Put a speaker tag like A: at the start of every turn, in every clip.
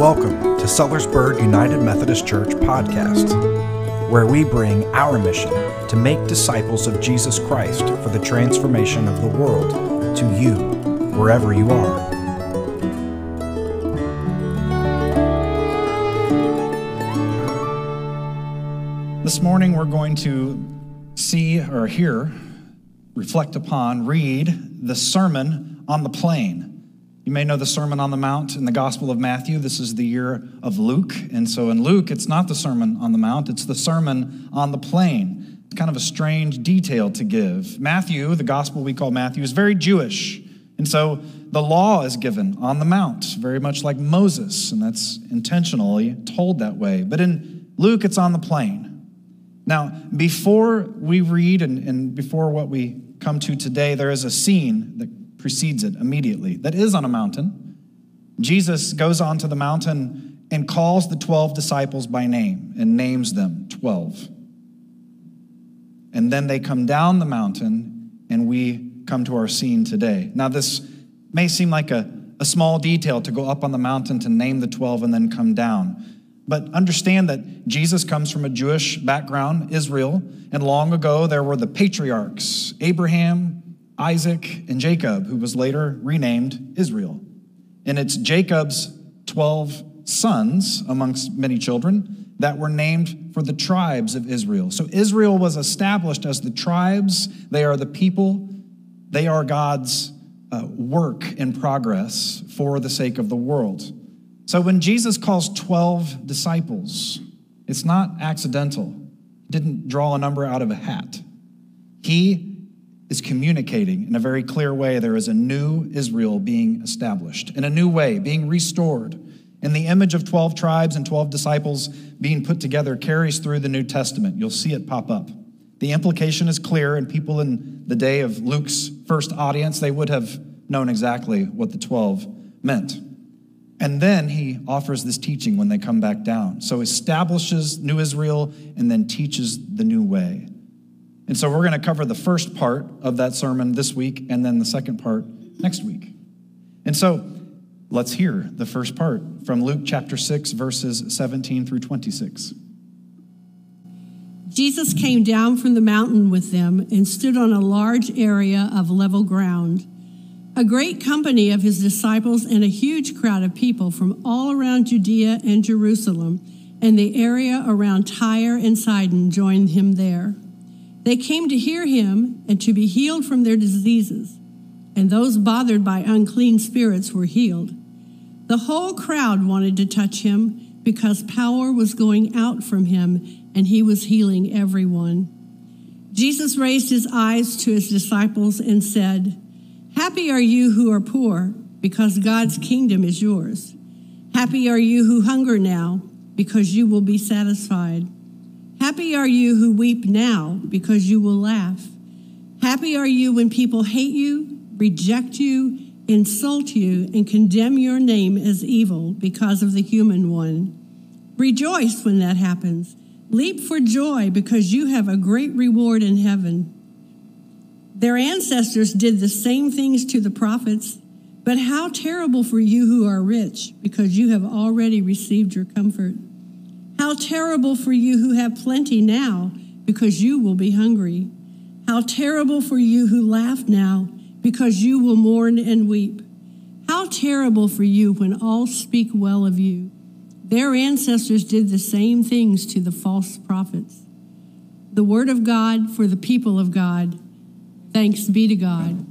A: Welcome to Sellersburg United Methodist Church podcast, where we bring our mission to make disciples of Jesus Christ for the transformation of the world to you, wherever you are.
B: This morning we're going to see or hear, reflect upon, read the Sermon on the Plain. You may know the Sermon on the Mount in the Gospel of Matthew. This is the year of Luke. And so in Luke, it's not the Sermon on the Mount, it's the Sermon on the Plain. It's kind of a strange detail to give. Matthew, the Gospel we call Matthew, is very Jewish. And so the law is given on the Mount, very much like Moses, and that's intentionally told that way. But in Luke, it's on the plain. Now, before we read and, and before what we come to today, there is a scene that precedes it immediately, that is on a mountain. Jesus goes onto the mountain and calls the 12 disciples by name and names them 12. And then they come down the mountain and we come to our scene today. Now, this may seem like a, a small detail to go up on the mountain to name the 12 and then come down. But understand that Jesus comes from a Jewish background, Israel, and long ago there were the patriarchs Abraham, Isaac, and Jacob, who was later renamed Israel. And it's Jacob's 12 sons, amongst many children, that were named for the tribes of Israel. So Israel was established as the tribes, they are the people, they are God's uh, work in progress for the sake of the world. So when Jesus calls 12 disciples, it's not accidental. He didn't draw a number out of a hat. He is communicating in a very clear way there is a new Israel being established, in a new way, being restored. And the image of 12 tribes and 12 disciples being put together carries through the New Testament. You'll see it pop up. The implication is clear, and people in the day of Luke's first audience, they would have known exactly what the 12 meant. And then he offers this teaching when they come back down. So establishes New Israel and then teaches the new way. And so we're going to cover the first part of that sermon this week and then the second part next week. And so let's hear the first part from Luke chapter 6, verses 17 through 26.
C: Jesus came down from the mountain with them and stood on a large area of level ground. A great company of his disciples and a huge crowd of people from all around Judea and Jerusalem and the area around Tyre and Sidon joined him there. They came to hear him and to be healed from their diseases, and those bothered by unclean spirits were healed. The whole crowd wanted to touch him because power was going out from him and he was healing everyone. Jesus raised his eyes to his disciples and said, Happy are you who are poor, because God's kingdom is yours. Happy are you who hunger now, because you will be satisfied. Happy are you who weep now, because you will laugh. Happy are you when people hate you, reject you, insult you, and condemn your name as evil because of the human one. Rejoice when that happens. Leap for joy because you have a great reward in heaven. Their ancestors did the same things to the prophets, but how terrible for you who are rich because you have already received your comfort. How terrible for you who have plenty now, because you will be hungry. How terrible for you who laugh now, because you will mourn and weep. How terrible for you when all speak well of you. Their ancestors did the same things to the false prophets. The word of God for the people of God. Thanks be to God.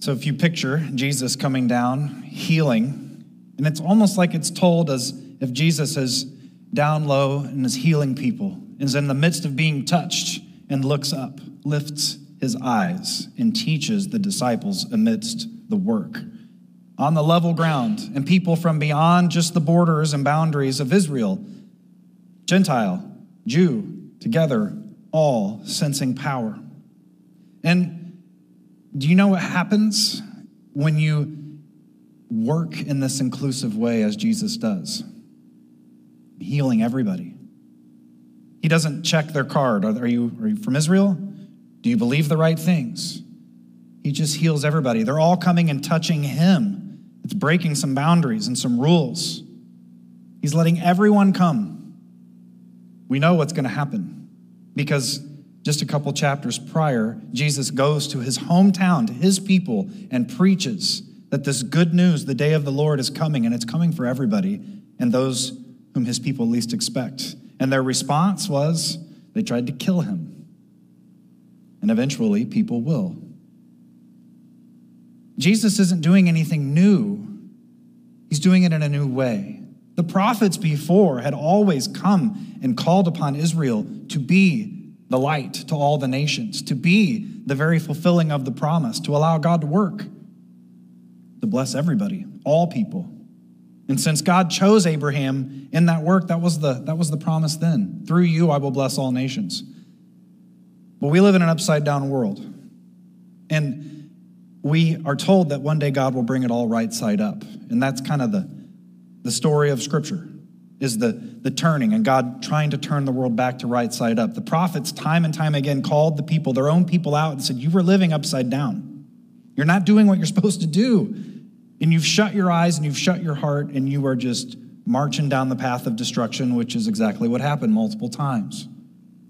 B: So, if you picture Jesus coming down, healing, and it's almost like it's told as if Jesus is down low and is healing people, is in the midst of being touched and looks up, lifts his eyes, and teaches the disciples amidst the work. On the level ground, and people from beyond just the borders and boundaries of Israel, Gentile, Jew, together, all sensing power. And do you know what happens when you work in this inclusive way as Jesus does? Healing everybody. He doesn't check their card. Are you, are you from Israel? Do you believe the right things? He just heals everybody. They're all coming and touching him It's breaking some boundaries and some rules. He's letting everyone come. We know what's going to happen because just a couple chapters prior, Jesus goes to his hometown, to his people, and preaches that this good news, the day of the Lord, is coming, and it's coming for everybody and those whom his people least expect. And their response was they tried to kill him. And eventually, people will. Jesus isn't doing anything new, he's doing it in a new way. The prophets before had always come and called upon Israel to be the light to all the nations, to be the very fulfilling of the promise, to allow God to work, to bless everybody, all people. And since God chose Abraham in that work, that was the, that was the promise then. Through you, I will bless all nations. But we live in an upside down world. And we are told that one day God will bring it all right side up. And that's kind of the, the story of Scripture is the, the turning and God trying to turn the world back to right side up. The prophets, time and time again, called the people, their own people, out and said, You were living upside down. You're not doing what you're supposed to do. And you've shut your eyes and you've shut your heart and you are just marching down the path of destruction, which is exactly what happened multiple times.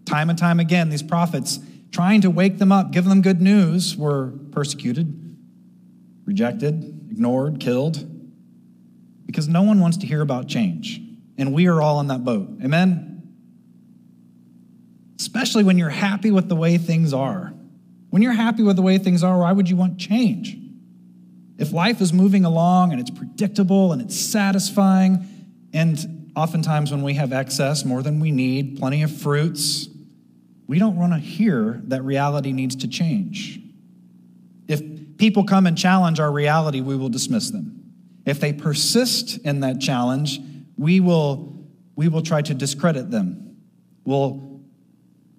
B: Time and time again, these prophets, trying to wake them up, give them good news, were persecuted, rejected, ignored, killed because no one wants to hear about change. And we are all in that boat. Amen? Especially when you're happy with the way things are. When you're happy with the way things are, why would you want change? If life is moving along and it's predictable and it's satisfying, and oftentimes when we have excess, more than we need, plenty of fruits, we don't want to hear that reality needs to change. If people come and challenge our reality, we will dismiss them. If they persist in that challenge, we will, we will try to discredit them. We'll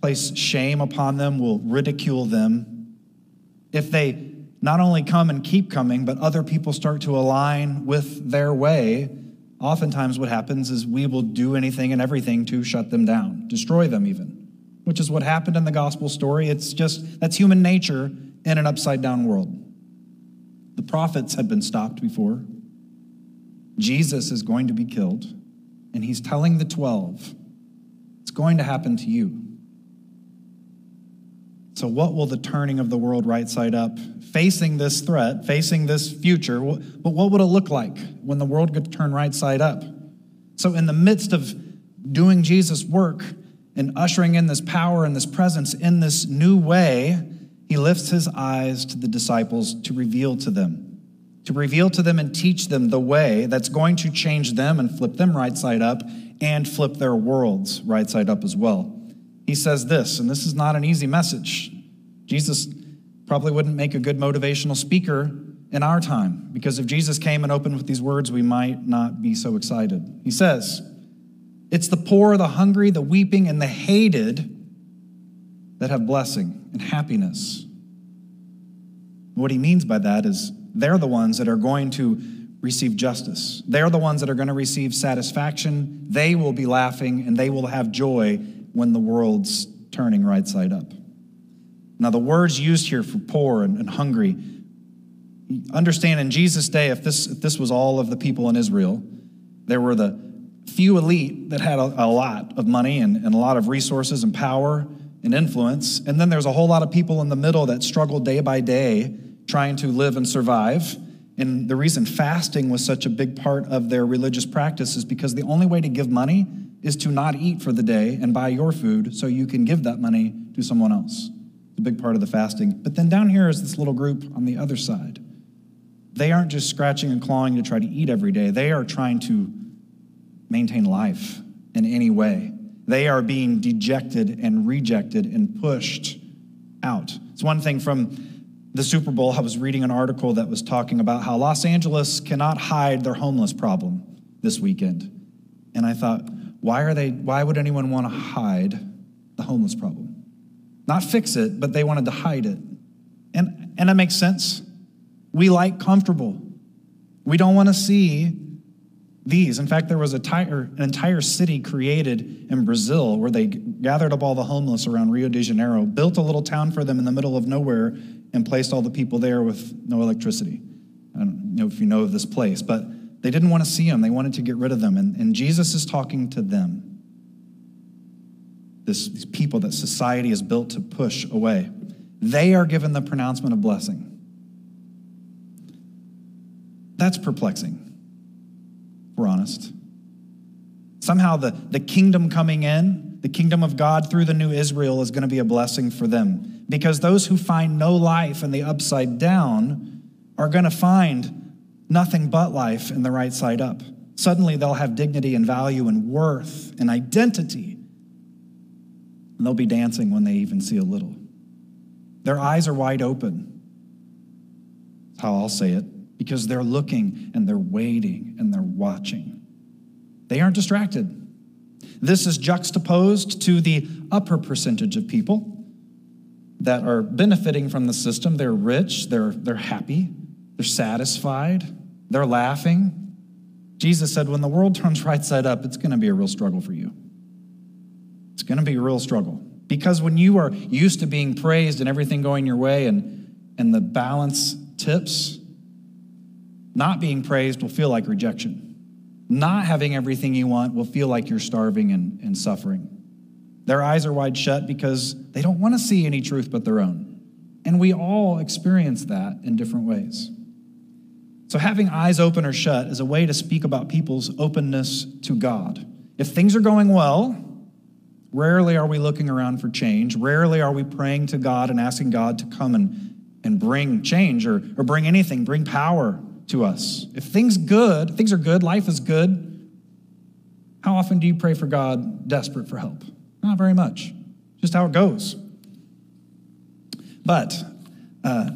B: place shame upon them, we'll ridicule them. If they not only come and keep coming, but other people start to align with their way, oftentimes what happens is we will do anything and everything to shut them down, destroy them even, which is what happened in the gospel story. It's just that's human nature in an upside down world. The prophets had been stopped before. Jesus is going to be killed, and he's telling the 12, it's going to happen to you. So, what will the turning of the world right side up, facing this threat, facing this future, but what would it look like when the world could turn right side up? So, in the midst of doing Jesus' work and ushering in this power and this presence in this new way, he lifts his eyes to the disciples to reveal to them to reveal to them and teach them the way that's going to change them and flip them right side up and flip their worlds right side up as well. He says this, and this is not an easy message. Jesus probably wouldn't make a good motivational speaker in our time because if Jesus came and opened with these words, we might not be so excited. He says, It's the poor, the hungry, the weeping, and the hated that have blessing and happiness. What he means by that is they're the ones that are going to receive justice. They're the ones that are going to receive satisfaction. They will be laughing and they will have joy when the world's turning right side up. Now, the words used here for poor and, and hungry, understand in Jesus' day, if this, if this was all of the people in Israel, there were the few elite that had a, a lot of money and, and a lot of resources and power and influence. And then there's a whole lot of people in the middle that struggle day by day trying to live and survive. And the reason fasting was such a big part of their religious practice is because the only way to give money is to not eat for the day and buy your food so you can give that money to someone else. It's a big part of the fasting. But then down here is this little group on the other side. They aren't just scratching and clawing to try to eat every day, they are trying to maintain life in any way. They are being dejected and rejected and pushed out. It's one thing from the Super Bowl, I was reading an article that was talking about how Los Angeles cannot hide their homeless problem this weekend. And I thought, why are they why would anyone want to hide the homeless problem? Not fix it, but they wanted to hide it. And and that makes sense. We like comfortable. We don't want to see these. In fact, there was a tire, an entire city created in Brazil where they gathered up all the homeless around Rio de Janeiro, built a little town for them in the middle of nowhere, and placed all the people there with no electricity. I don't know if you know of this place, but they didn't want to see them. They wanted to get rid of them. And, and Jesus is talking to them. This, these people that society is built to push away. They are given the pronouncement of blessing. That's perplexing, we're honest. Somehow the, the kingdom coming in, the kingdom of God through the new Israel is going to be a blessing for them. Because those who find no life in the upside down are going to find nothing but life in the right side up. Suddenly they'll have dignity and value and worth and identity. And they'll be dancing when they even see a little. Their eyes are wide open. That's how I'll say it, because they're looking and they're waiting and they're watching. They aren't distracted. This is juxtaposed to the upper percentage of people that are benefiting from the system. They're rich, they're, they're happy, they're satisfied, they're laughing. Jesus said, when the world turns right side up, it's going to be a real struggle for you. It's going to be a real struggle. Because when you are used to being praised and everything going your way and, and the balance tips, not being praised will feel like rejection. Not having everything you want will feel like you're starving and, and suffering. Their eyes are wide shut because they don't want to see any truth but their own. And we all experience that in different ways. So, having eyes open or shut is a way to speak about people's openness to God. If things are going well, rarely are we looking around for change. Rarely are we praying to God and asking God to come and, and bring change or, or bring anything, bring power to us. If things good, things are good, life is good, how often do you pray for God desperate for help? Not very much. Just how it goes. But uh,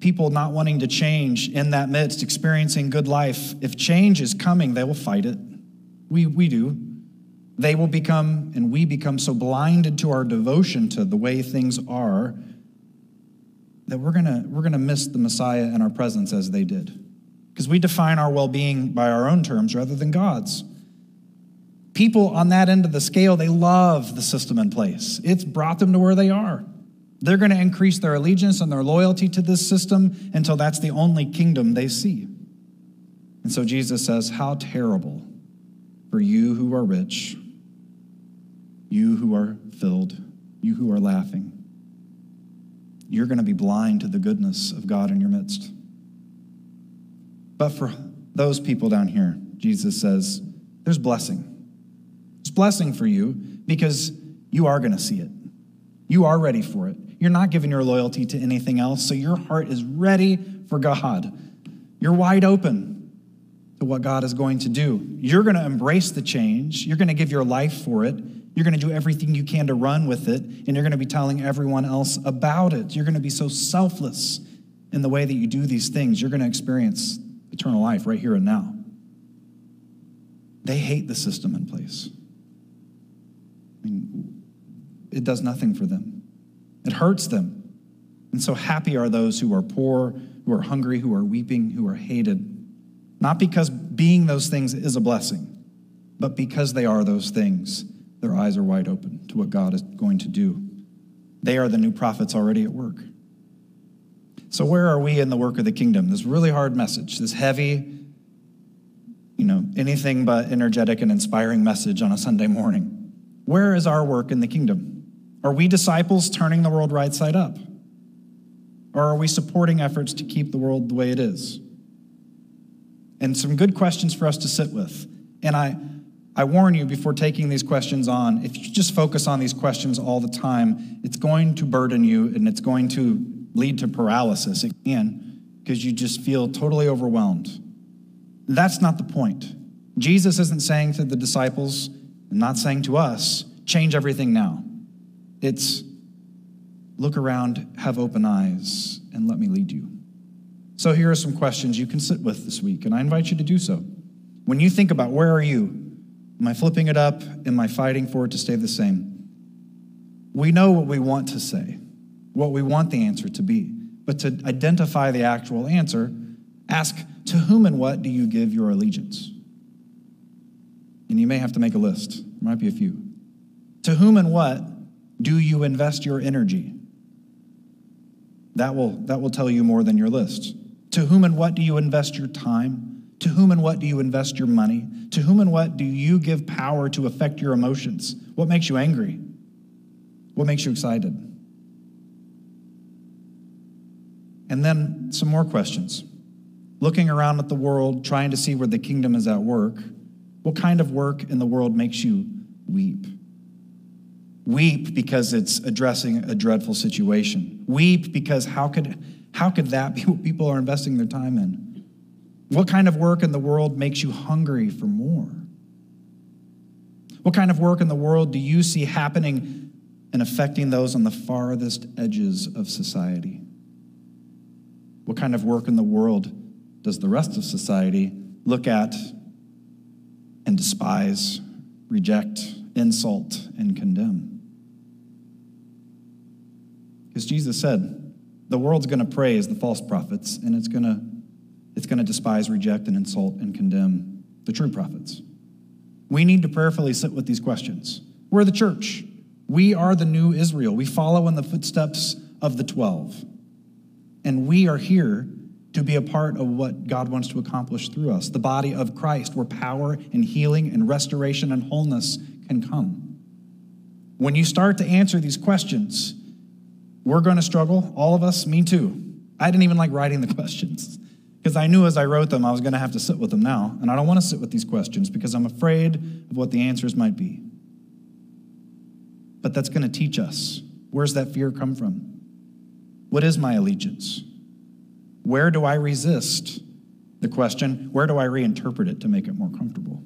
B: people not wanting to change in that midst, experiencing good life, if change is coming, they will fight it. We, we do. They will become, and we become so blinded to our devotion to the way things are that we're gonna, we're gonna miss the Messiah and our presence as they did. Because we define our well being by our own terms rather than God's. People on that end of the scale, they love the system in place. It's brought them to where they are. They're going to increase their allegiance and their loyalty to this system until that's the only kingdom they see. And so Jesus says, How terrible for you who are rich, you who are filled, you who are laughing. You're going to be blind to the goodness of God in your midst. But for those people down here, Jesus says, there's blessing. There's blessing for you because you are going to see it. You are ready for it. You're not giving your loyalty to anything else, so your heart is ready for God. You're wide open to what God is going to do. You're going to embrace the change. You're going to give your life for it. You're going to do everything you can to run with it, and you're going to be telling everyone else about it. You're going to be so selfless in the way that you do these things. You're going to experience eternal life right here and now. They hate the system in place. I mean, it does nothing for them, it hurts them. And so happy are those who are poor, who are hungry, who are weeping, who are hated. Not because being those things is a blessing, but because they are those things, their eyes are wide open to what God is going to do. They are the new prophets already at work. So, where are we in the work of the kingdom? This really hard message, this heavy, you know, anything but energetic and inspiring message on a Sunday morning. Where is our work in the kingdom? Are we disciples turning the world right side up? Or are we supporting efforts to keep the world the way it is? And some good questions for us to sit with. And I, I warn you before taking these questions on, if you just focus on these questions all the time, it's going to burden you and it's going to lead to paralysis. Can, because you just feel totally overwhelmed. That's not the point. Jesus isn't saying to the disciples, and not saying to us, change everything now. It's look around, have open eyes, and let me lead you. So here are some questions you can sit with this week, and I invite you to do so. When you think about where are you? Am I flipping it up? Am I fighting for it to stay the same? We know what we want to say what we want the answer to be. But to identify the actual answer, ask to whom and what do you give your allegiance? And you may have to make a list, there might be a few. To whom and what do you invest your energy? That will, that will tell you more than your list. To whom and what do you invest your time? To whom and what do you invest your money? To whom and what do you give power to affect your emotions? What makes you angry? What makes you excited? And then some more questions. Looking around at the world, trying to see where the kingdom is at work, what kind of work in the world makes you weep? Weep because it's addressing a dreadful situation. Weep because how could, how could that be what people are investing their time in? What kind of work in the world makes you hungry for more? What kind of work in the world do you see happening and affecting those on the farthest edges of society? What kind of work in the world does the rest of society look at and despise, reject, insult, and condemn? Because Jesus said, the world's going to praise the false prophets, and it's going to it's going to despise, reject, and insult and condemn the true prophets. We need to prayerfully sit with these questions. We're the church. We are the new Israel. We follow in the footsteps of the 12. And we are here to be a part of what God wants to accomplish through us, the body of Christ, where power and healing and restoration and wholeness can come. When you start to answer these questions, we're going to struggle, all of us, me too. I didn't even like writing the questions because I knew as I wrote them, I was going to have to sit with them now. And I don't want to sit with these questions because I'm afraid of what the answers might be. But that's going to teach us where's that fear come from? What is my allegiance? Where do I resist the question? Where do I reinterpret it to make it more comfortable?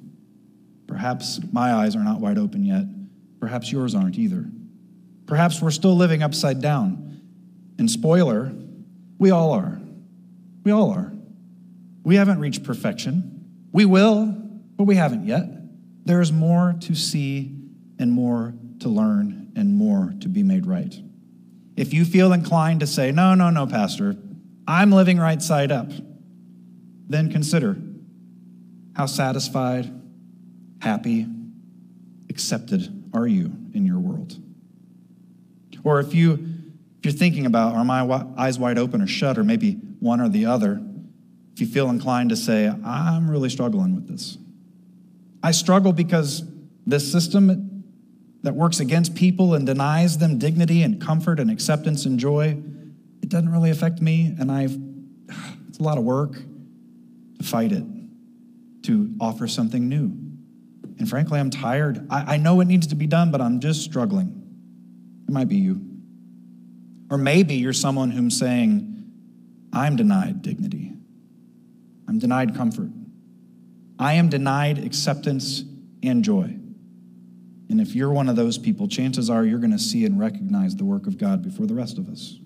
B: Perhaps my eyes are not wide open yet. Perhaps yours aren't either. Perhaps we're still living upside down. And spoiler, we all are. We all are. We haven't reached perfection. We will, but we haven't yet. There is more to see and more to learn and more to be made right. If you feel inclined to say, no, no, no, Pastor, I'm living right side up, then consider how satisfied, happy, accepted are you in your world? Or if you if you're thinking about are my eyes wide open or shut or maybe one or the other, if you feel inclined to say I'm really struggling with this. I struggle because this system that works against people and denies them dignity and comfort and acceptance and joy, it doesn't really affect me and I've it's a lot of work to fight it, to offer something new. And frankly, I'm tired. I, I know it needs to be done, but I'm just struggling. It might be you. Or maybe you're someone who's saying, I'm denied dignity. I'm denied comfort. I am denied acceptance and joy. And if you're one of those people, chances are you're going to see and recognize the work of God before the rest of us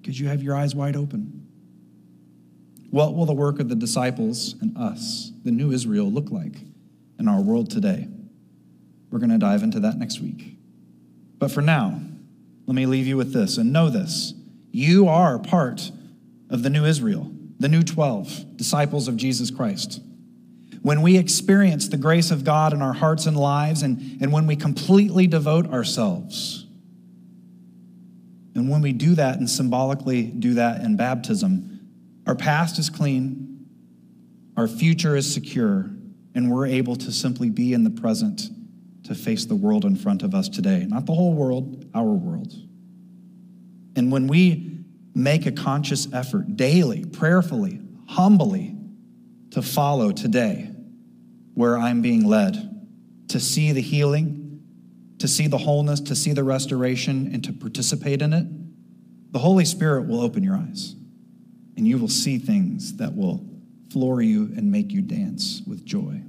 B: because you have your eyes wide open. What will the work of the disciples and us, the new Israel, look like in our world today? We're going to dive into that next week. But for now, let me leave you with this and know this. You are part of the new Israel, the new 12 disciples of Jesus Christ. When we experience the grace of God in our hearts and lives, and, and when we completely devote ourselves, and when we do that and symbolically do that in baptism, our past is clean, our future is secure, and we're able to simply be in the present to face the world in front of us today. Not the whole world, our world. And when we make a conscious effort daily, prayerfully, humbly to follow today where I'm being led, to see the healing, to see the wholeness, to see the restoration, and to participate in it, the Holy Spirit will open your eyes and you will see things that will floor you and make you dance with joy.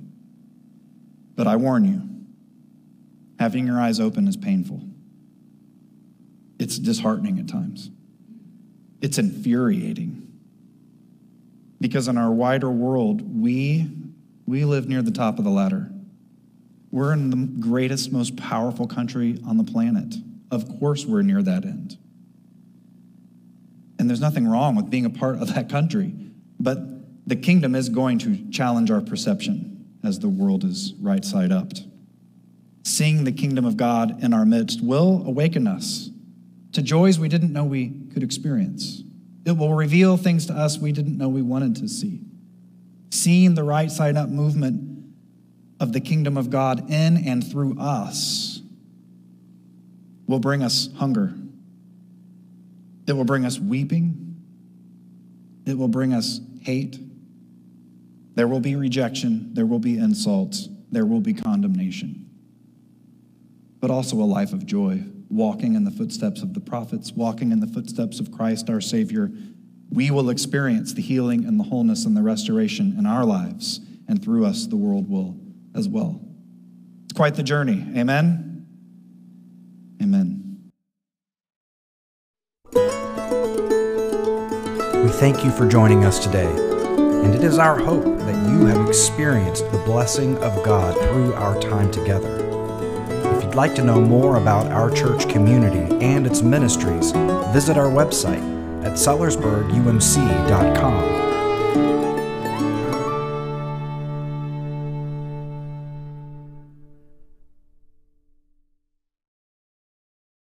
B: But I warn you, Having your eyes open is painful. It's disheartening at times. It's infuriating. Because in our wider world, we, we live near the top of the ladder. We're in the greatest, most powerful country on the planet. Of course, we're near that end. And there's nothing wrong with being a part of that country. But the kingdom is going to challenge our perception as the world is right side up seeing the kingdom of God in our midst will awaken us to joys we didn't know we could experience. It will reveal things to us we didn't know we wanted to see. Seeing the right side up movement of the kingdom of God in and through us will bring us hunger. It will bring us weeping. It will bring us hate. There will be rejection. There will be insults. There will be condemnation. But also a life of joy, walking in the footsteps of the prophets, walking in the footsteps of Christ our Savior. We will experience the healing and the wholeness and the restoration in our lives, and through us, the world will as well. It's quite the journey. Amen. Amen.
A: We thank you for joining us today, and it is our hope that you have experienced the blessing of God through our time together. You'd like to know more about our church community and its ministries, visit our website at sellersburgumc.com